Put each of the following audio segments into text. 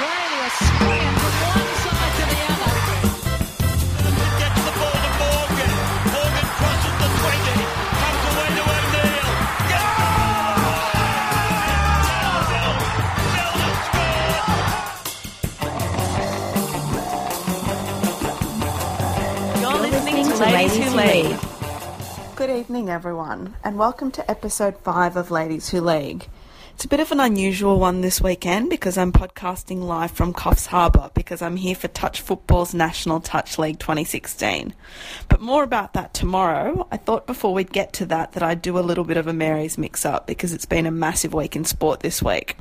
Australia swinging from one side to the other. Gets the ball to Morgan. Morgan crosses the 20. Comes away to O'Neill. You're listening to Ladies Who League. Good evening, everyone, and welcome to episode 5 of Ladies Who League. It's a bit of an unusual one this weekend because I'm podcasting live from Coffs Harbour because I'm here for Touch Football's National Touch League 2016. But more about that tomorrow. I thought before we'd get to that that I'd do a little bit of a Mary's mix up because it's been a massive week in sport this week.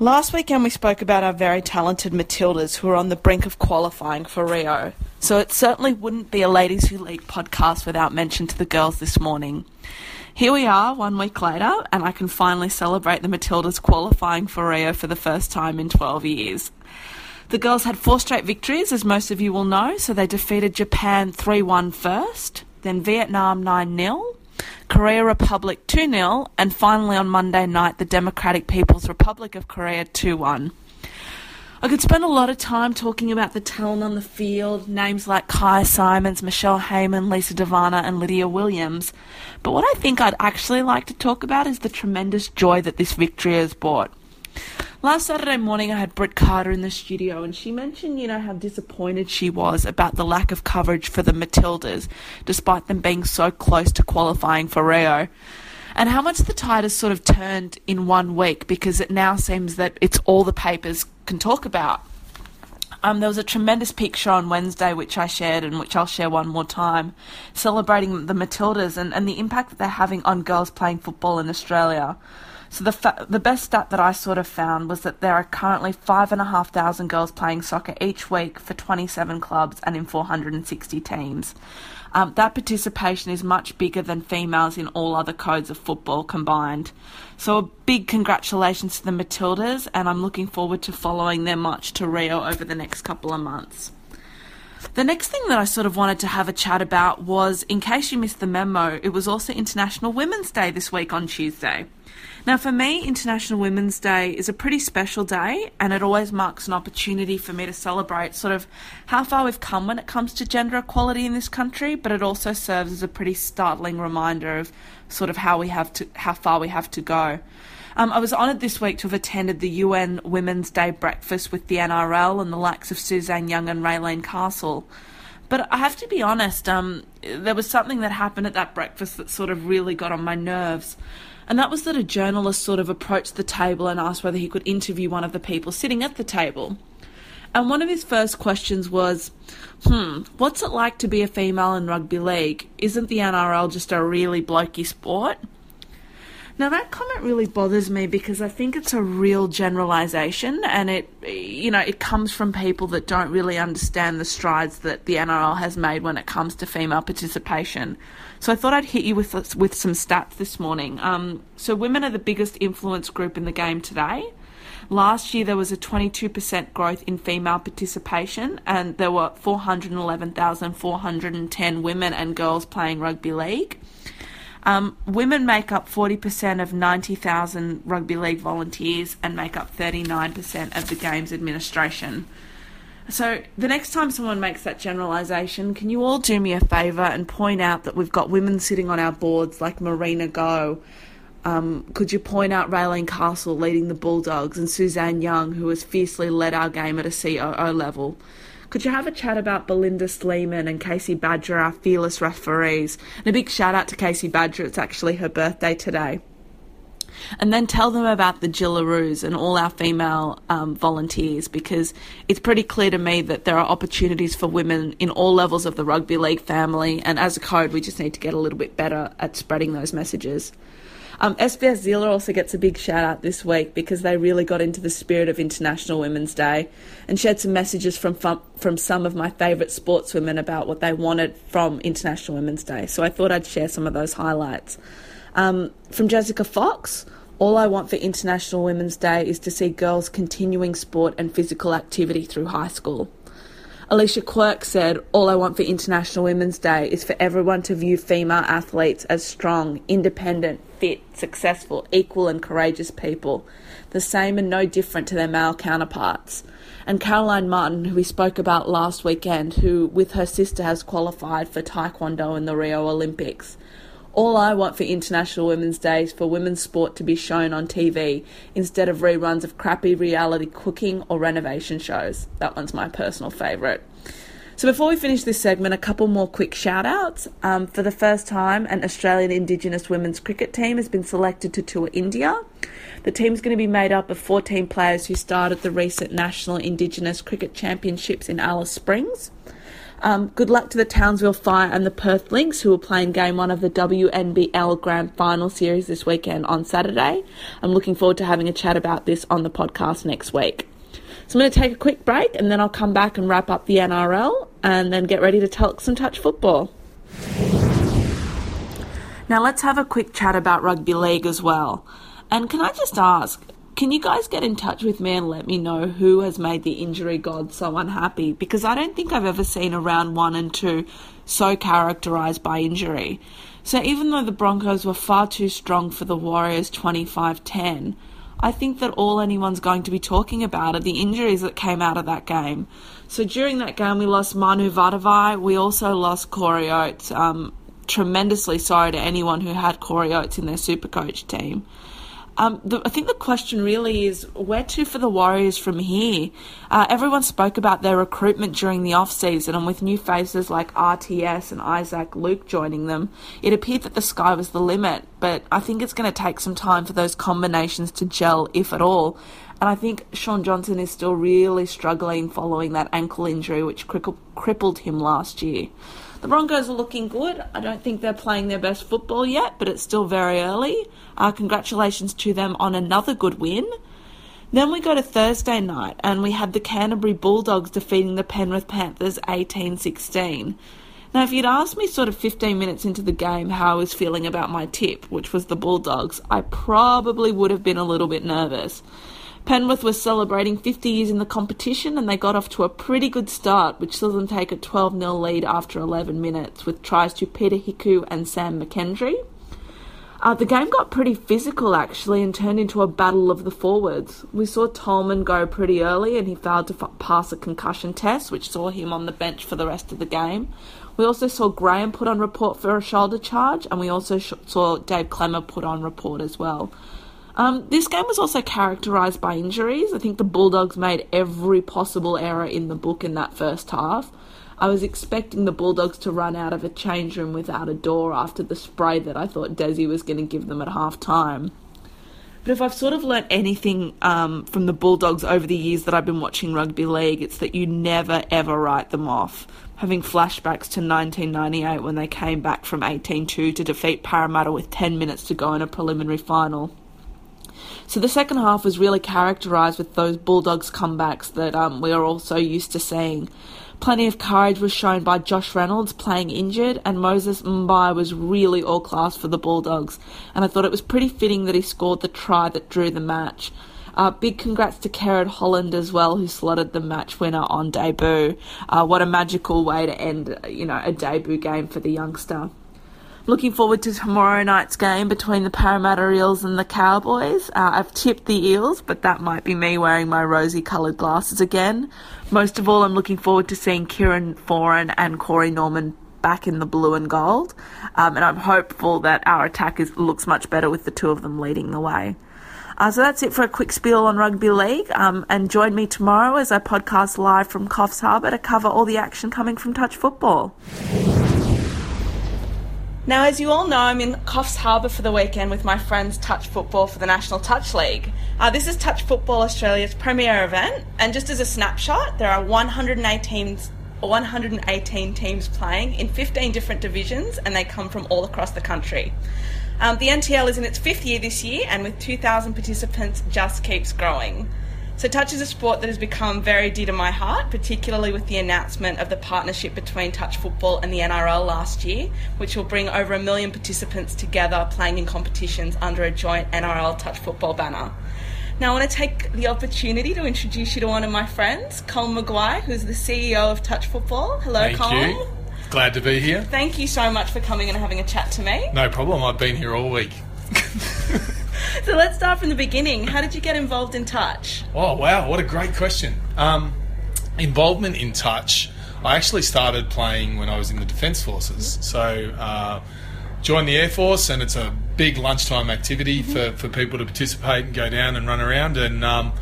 Last weekend we spoke about our very talented Matildas who are on the brink of qualifying for Rio. So it certainly wouldn't be a Ladies Who League podcast without mention to the girls this morning. Here we are, one week later, and I can finally celebrate the Matildas qualifying for Rio for the first time in 12 years. The girls had four straight victories, as most of you will know, so they defeated Japan 3 1 first, then Vietnam 9 0, Korea Republic 2 0, and finally on Monday night, the Democratic People's Republic of Korea 2 1. I could spend a lot of time talking about the talent on the field, names like Kyah Simon, Michelle Heyman, Lisa De Vanna, and Lydia Williams. But what I think I'd actually like to talk about is the tremendous joy that this victory has brought. Last Saturday morning, I had Britt Carter in the studio, and she mentioned, you know, how disappointed she was about the lack of coverage for the Matildas, despite them being so close to qualifying for Rio and how much the tide has sort of turned in one week because it now seems that it's all the papers can talk about. Um, there was a tremendous picture on Wednesday, which I shared and which I'll share one more time, celebrating the Matildas and, and the impact that they're having on girls playing football in Australia. So the fa- the best stat that I sort of found was that there are currently five and a half thousand girls playing soccer each week for 27 clubs and in 460 teams. Um, that participation is much bigger than females in all other codes of football combined. So a big congratulations to the Matildas, and I'm looking forward to following their march to Rio over the next couple of months. The next thing that I sort of wanted to have a chat about was, in case you missed the memo, it was also International Women's Day this week on Tuesday. Now, for me, International Women's Day is a pretty special day, and it always marks an opportunity for me to celebrate sort of how far we've come when it comes to gender equality in this country, but it also serves as a pretty startling reminder of sort of how we have to, how far we have to go. Um, I was honoured this week to have attended the UN Women's Day breakfast with the NRL and the likes of Suzanne Young and Raelene Castle. But I have to be honest, um, there was something that happened at that breakfast that sort of really got on my nerves. And that was that a journalist sort of approached the table and asked whether he could interview one of the people sitting at the table. And one of his first questions was, hmm, what's it like to be a female in rugby league? Isn't the NRL just a really blokey sport? Now that comment really bothers me because I think it's a real generalization and it you know it comes from people that don't really understand the strides that the NRL has made when it comes to female participation. So I thought I'd hit you with with some stats this morning. Um, so women are the biggest influence group in the game today. Last year there was a 22% growth in female participation and there were 411,410 women and girls playing rugby league. Um, women make up 40% of 90,000 rugby league volunteers and make up 39% of the game's administration. So, the next time someone makes that generalisation, can you all do me a favour and point out that we've got women sitting on our boards like Marina Go? Um, could you point out Raelene Castle leading the Bulldogs and Suzanne Young, who has fiercely led our game at a COO level? Could you have a chat about Belinda Sleeman and Kasey Badger, our fearless referees? And a big shout out to Kasey Badger, it's actually her birthday today. And then tell them about the Jillaroos and all our female um, volunteers because it's pretty clear to me that there are opportunities for women in all levels of the rugby league family. And as a code, we just need to get a little bit better at spreading those messages. Um, SBS Zela also gets a big shout out this week because they really got into the spirit of International Women's Day and shared some messages from from some of my favourite sportswomen about what they wanted from International Women's Day. So I thought I'd share some of those highlights. Um, from Jessica Fox, all I want for International Women's Day is to see girls continuing sport and physical activity through high school. Alicia Quirk said, All I want for International Women's Day is for everyone to view female athletes as strong, independent, fit, successful, equal, and courageous people, the same and no different to their male counterparts. And Caroline Marton, who we spoke about last weekend, who with her sister has qualified for Taekwondo in the Rio Olympics. All I want for International Women's Day is for women's sport to be shown on TV instead of reruns of crappy reality cooking or renovation shows. That one's my personal favourite. So before we finish this segment, a couple more quick shout outs. Um, for the first time, an Australian Indigenous women's cricket team has been selected to tour India. The team's going to be made up of 14 players who started the recent National Indigenous Cricket Championships in Alice Springs. Um, good luck to the Townsville Fire and the Perth Lynx, who are playing game one of the WNBL Grand Final Series this weekend on Saturday. I'm looking forward to having a chat about this on the podcast next week. So I'm going to take a quick break and then I'll come back and wrap up the NRL and then get ready to talk some touch football. Now let's have a quick chat about rugby league as well. And can I just ask, can you guys get in touch with me and let me know who has made the injury god so unhappy? Because I don't think I've ever seen a round one and two so characterised by injury. So even though the Broncos were far too strong for the Warriors 25 10, I think that all anyone's going to be talking about are the injuries that came out of that game. So during that game, we lost Manu Vatuvei. We also lost Corey Oates. Um, tremendously sorry to anyone who had Corey Oates in their Supercoach team. Um, the, I think the question really is where to for the Warriors from here? Uh, everyone spoke about their recruitment during the off-season, and with new faces like RTS and Isaac Luke joining them, it appeared that the sky was the limit. But I think it's going to take some time for those combinations to gel, if at all. And I think Shaun Johnson is still really struggling following that ankle injury, which crippled him last year. The Broncos are looking good. I don't think they're playing their best football yet, but it's still very early. Uh, congratulations to them on another good win. Then we go to Thursday night, and we had the Canterbury Bulldogs defeating the Penrith Panthers 18 16. Now, if you'd asked me sort of 15 minutes into the game how I was feeling about my tip, which was the Bulldogs, I probably would have been a little bit nervous. Penrith was celebrating 50 years in the competition and they got off to a pretty good start, which saw them take a 12 0 lead after 11 minutes with tries to Peter Hiku and Sam McKendry. Uh, the game got pretty physical actually and turned into a battle of the forwards. We saw Tolman go pretty early and he failed to f- pass a concussion test, which saw him on the bench for the rest of the game. We also saw Graham put on report for a shoulder charge, and we also sh- saw Dave Klemmer put on report as well. Um, this game was also characterised by injuries. I think the Bulldogs made every possible error in the book in that first half. I was expecting the Bulldogs to run out of a change room without a door after the spray that I thought Desi was going to give them at half time. But if I've sort of learnt anything um, from the Bulldogs over the years that I've been watching rugby league, it's that you never ever write them off. Having flashbacks to 1998 when they came back from 18 2 to defeat Parramatta with 10 minutes to go in a preliminary final. So the second half was really characterised with those Bulldogs comebacks that um, we are all so used to seeing. Plenty of courage was shown by Josh Reynolds playing injured, and Moses Mbye was really all class for the Bulldogs. And I thought it was pretty fitting that he scored the try that drew the match. Uh, big congrats to Kerrod Holland as well, who slotted the match winner on debut. Uh, what a magical way to end, you know, a debut game for the youngster. Looking forward to tomorrow night's game between the Parramatta Eels and the Cowboys. Uh, I've tipped the Eels, but that might be me wearing my rosy coloured glasses again. Most of all, I'm looking forward to seeing Kieran Foran and Corey Norman back in the blue and gold, um, and I'm hopeful that our attack is, looks much better with the two of them leading the way. Uh, so that's it for a quick spiel on rugby league. Um, and join me tomorrow as I podcast live from Coffs Harbour to cover all the action coming from touch football. Now, as you all know, I'm in Coffs Harbour for the weekend with my friends Touch Football for the National Touch League. Uh, this is Touch Football Australia's premier event, and just as a snapshot, there are 118, 118 teams playing in 15 different divisions, and they come from all across the country. Um, the NTL is in its fifth year this year, and with 2,000 participants, just keeps growing. So, touch is a sport that has become very dear to my heart, particularly with the announcement of the partnership between touch football and the NRL last year, which will bring over a million participants together playing in competitions under a joint NRL touch football banner. Now, I want to take the opportunity to introduce you to one of my friends, Colm Maguire, who's the CEO of Touch Football. Hello, Thank Colin. you. Glad to be here. Thank you so much for coming and having a chat to me. No problem. I've been here all week. So let's start from the beginning. How did you get involved in touch? Oh wow, what a great question. Um, involvement in touch. I actually started playing when I was in the Defence Forces. So uh, joined the Air Force, and it's a big lunchtime activity for, for people to participate and go down and run around. And um,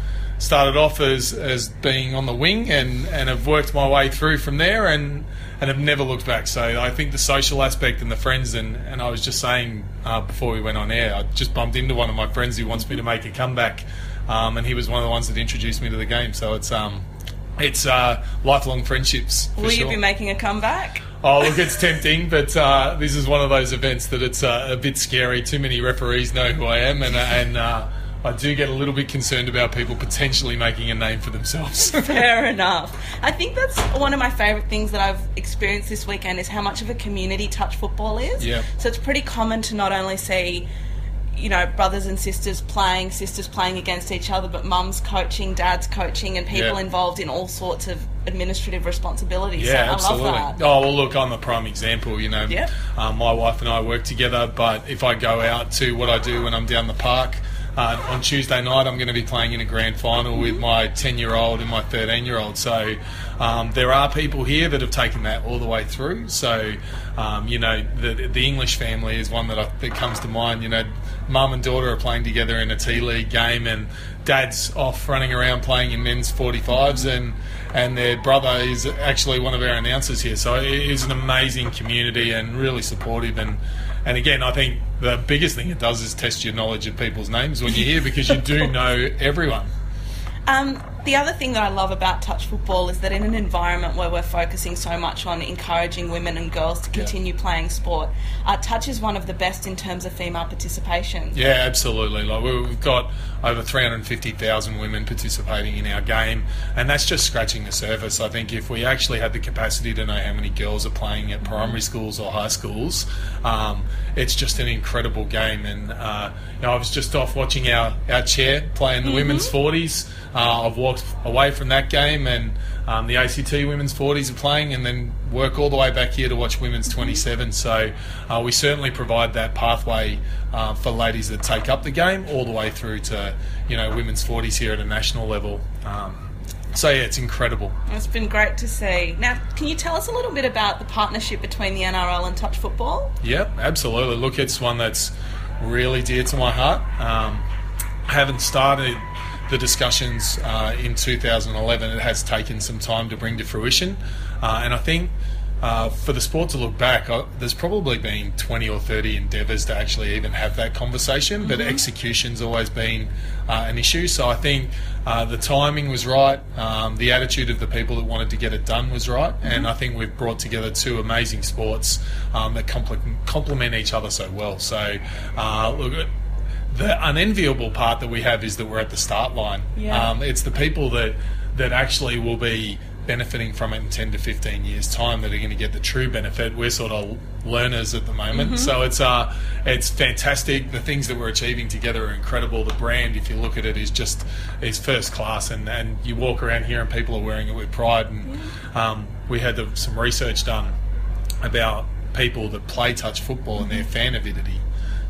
started off as, as being on the wing, and, and have worked my way through from there, and and have never looked back. So I think the social aspect and the friends, and, and I was just saying uh, before we went on air, I just bumped into one of my friends who wants me to make a comeback, um, and he was one of the ones that introduced me to the game. So it's um, it's uh, lifelong friendships. For Will sure. you be making a comeback? Oh, look, it's tempting, but uh, this is one of those events that it's uh, a bit scary. Too many referees know who I am, and, uh, and uh, I do get a little bit concerned about people potentially making a name for themselves. Fair enough. I think that's one of my favourite things that I've experienced this weekend is how much of a community touch football is. Yep. So it's pretty common to not only see, you know, brothers and sisters playing, sisters playing against each other, but mums coaching, dads coaching, and people Yep. involved in all sorts of administrative responsibilities. Yeah, so absolutely. I love that. Oh well, look, I'm a prime example. You know, Yep. um, my wife and I work together. But if I go out to what I do when I'm down the park uh, on Tuesday night, I'm going to be playing in a grand final with my 10 year old and my 13 year old. So um, there are people here that have taken that all the way through. So um, you know, the the English family is one that I, that comes to mind. You know, mum and daughter are playing together in a T League game, and dad's off running around playing in men's 45s, and and their brother is actually one of our announcers here. So it is an amazing community and really supportive. And and again, I think the biggest thing it does is test your knowledge of people's names when you're here because you do know everyone. Um, the other thing that I love about touch football is that in an environment where we're focusing so much on encouraging women and girls to continue playing sport, uh, touch is one of the best in terms of female participation. Yeah, absolutely. Like we- we've got over 350,000 women participating in our game, and that's just scratching the surface. I think if we actually had the capacity to know how many girls are playing at primary schools or high schools, um, it's just an incredible game. And uh, you know, I was just off watching our, our chair play in the women's 40s. Uh, I've walked away from that game, and um, the ACT women's 40s are playing, and then work all the way back here to watch women's 27. So uh, we certainly provide that pathway uh, for ladies that take up the game, all the way through to you know women's 40s here at a national level. Um, so yeah, it's incredible. It's been great to see. Now, can you tell us a little bit about the partnership between the NRL and touch football? Yep, absolutely. Look, it's one that's really dear to my heart. Um, haven't started the discussions uh, in 2011. It has taken some time to bring to fruition, uh, and I think. Uh, for the sport to look back, uh, there's probably been 20 or 30 endeavours to actually even have that conversation, but execution's always been uh, an issue. So I think uh, the timing was right, um, the attitude of the people that wanted to get it done was right, and I think we've brought together two amazing sports um, that compl- complement each other so well. So, uh, look, the unenviable part that we have is that we're at the start line. Yeah. Um, it's the people that that actually will be benefiting from it in 10 to 15 years time that are going to get the true benefit. We're sort of learners at the moment. So it's uh it's fantastic. The things that we're achieving together are incredible. The brand if you look at it is just is first class and and you walk around here and people are wearing it with pride. And um, we had the, some research done about people that play touch football and their fan avidity.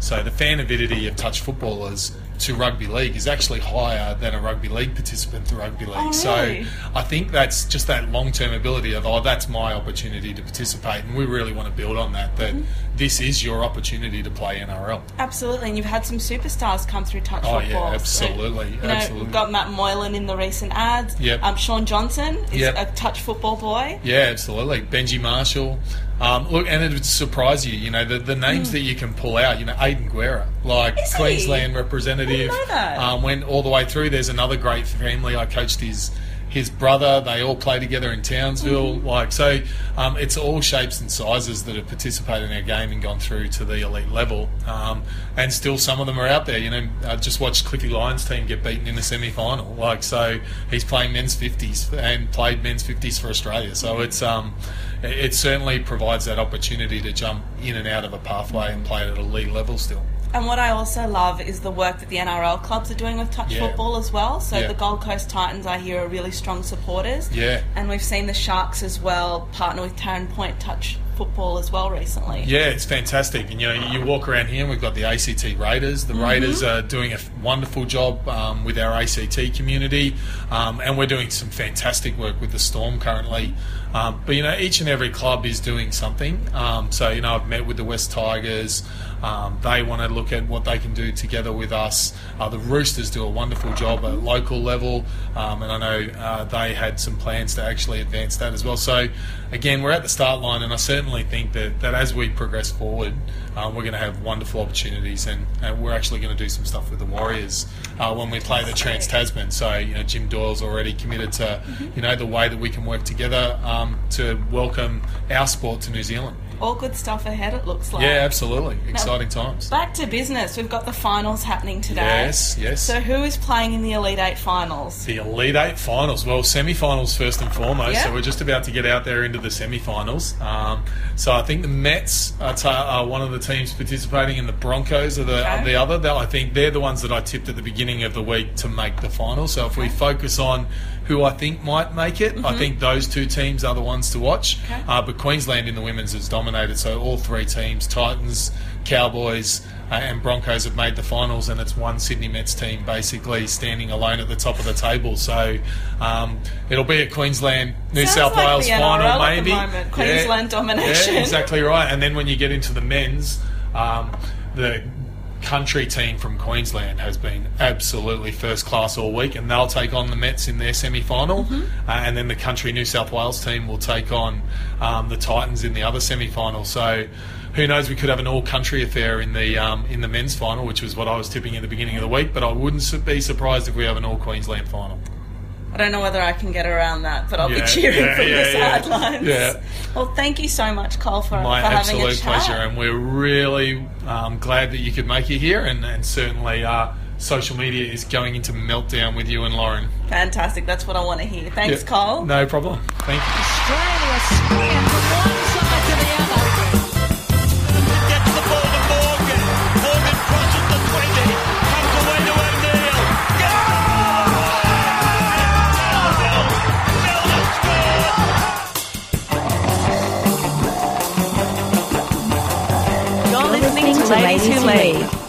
So the fan avidity of touch footballers to rugby league is actually higher than a rugby league participant to rugby league. Oh, really? So I think that's just that long term ability of oh that's my opportunity to participate and we really want to build on that that Mm-hmm. this is your opportunity to play NRL. Absolutely, and you've had some superstars come through touch football. Oh, yeah, football. absolutely, you know, absolutely. We've got Matt Moylan in the recent ads. Yep. Um, Shaun Johnson is Yep. a touch football boy. Yeah, absolutely. Benji Marshall. Um, look, and it would surprise you, you know, the, the names that you can pull out, you know, Aidan Guerra, like Mm. Is? Queensland representative, that. Um, went all the way through. There's another great family. I coached his his brother. They all play together in Townsville. Mm-hmm. Like, so um, it's all shapes and sizes that have participated in our game and gone through to the elite level. Um, and still some of them are out there. You know, I just watched Cliffy Lyons' team get beaten in the semi final. Like, so he's playing men's 50s and played men's 50s for Australia. So it's, um, it it certainly provides that opportunity to jump in and out of a pathway and play at a elite level still. And what I also love is the work that the NRL clubs are doing with touch Yeah. football as well. So Yeah. the Gold Coast Titans, I hear, are really strong supporters. Yeah. And we've seen the Sharks as well partner with Taren Point Touch football as well recently. Yeah, it's fantastic. And you know, you walk around here, and we've got the ACT Raiders. The Raiders are doing a wonderful job um, with our ACT community, um, and we're doing some fantastic work with the Storm currently. Um, but you know, each and every club is doing something. Um, so you know, I've met with the West Tigers. Um, they want to look at what they can do together with us. Uh, the Roosters do a wonderful job at local level, um, and I know uh, they had some plans to actually advance that as well. So, again, we're at the start line, and I certainly think that, that as we progress forward, um, we're going to have wonderful opportunities, and, and we're actually going to do some stuff with the Warriors uh, when we play the Trans Tasman. So, you know, Jim Doyle's already committed to, you know, the way that we can work together um, to welcome our sport to New Zealand. All good stuff ahead, it looks like. Yeah, absolutely. Exciting times. Back to business. We've got the finals happening today. Yes, yes. So who is playing in the Elite Eight finals? The Elite Eight finals. Well, semi finals first and foremost. Yeah. So we're just about to get out there into the semi finals. Um, so I think the Mets are, ta- are one of the teams participating, and the Broncos are the, Okay. are the other. They'll- I think they're the ones that I tipped at the beginning of the week to make the final. So if we focus on who I think might make it, I think those two teams are the ones to watch. Mm-hmm. Okay. Uh, but Queensland in the women's has dominated. So all three teams, Titans, Cowboys, uh, and Broncos have made the finals, and it's one Sydney Mets team basically standing alone at the top of the table. So um, it'll be a Queensland, New Sounds South like Wales final, maybe. Queensland domination. Yeah, exactly right. And then when you get into the men's, um, the country team from Queensland has been absolutely first class all week, and they'll take on the Mets in their semi final. Mm-hmm. Uh, and then the country New South Wales team will take on um, the Titans in the other semi final. So. Who knows? We could have an all-country affair in the um, in the men's final, which was what I was tipping at the beginning of the week. But I wouldn't be surprised if we have an all-Queensland final. I don't know whether I can get around that, but I'll Yeah, be cheering yeah, from yeah, the yeah. sidelines. Yeah. Well, thank you so much, Colm, for, My for having a absolute chat. pleasure, and we're really um, glad that you could make it here, and, and certainly uh, social media is going into meltdown with you and Lauren. Fantastic. That's what I want to hear. Thanks, Yeah, Colm. No problem. Thank you. Who League.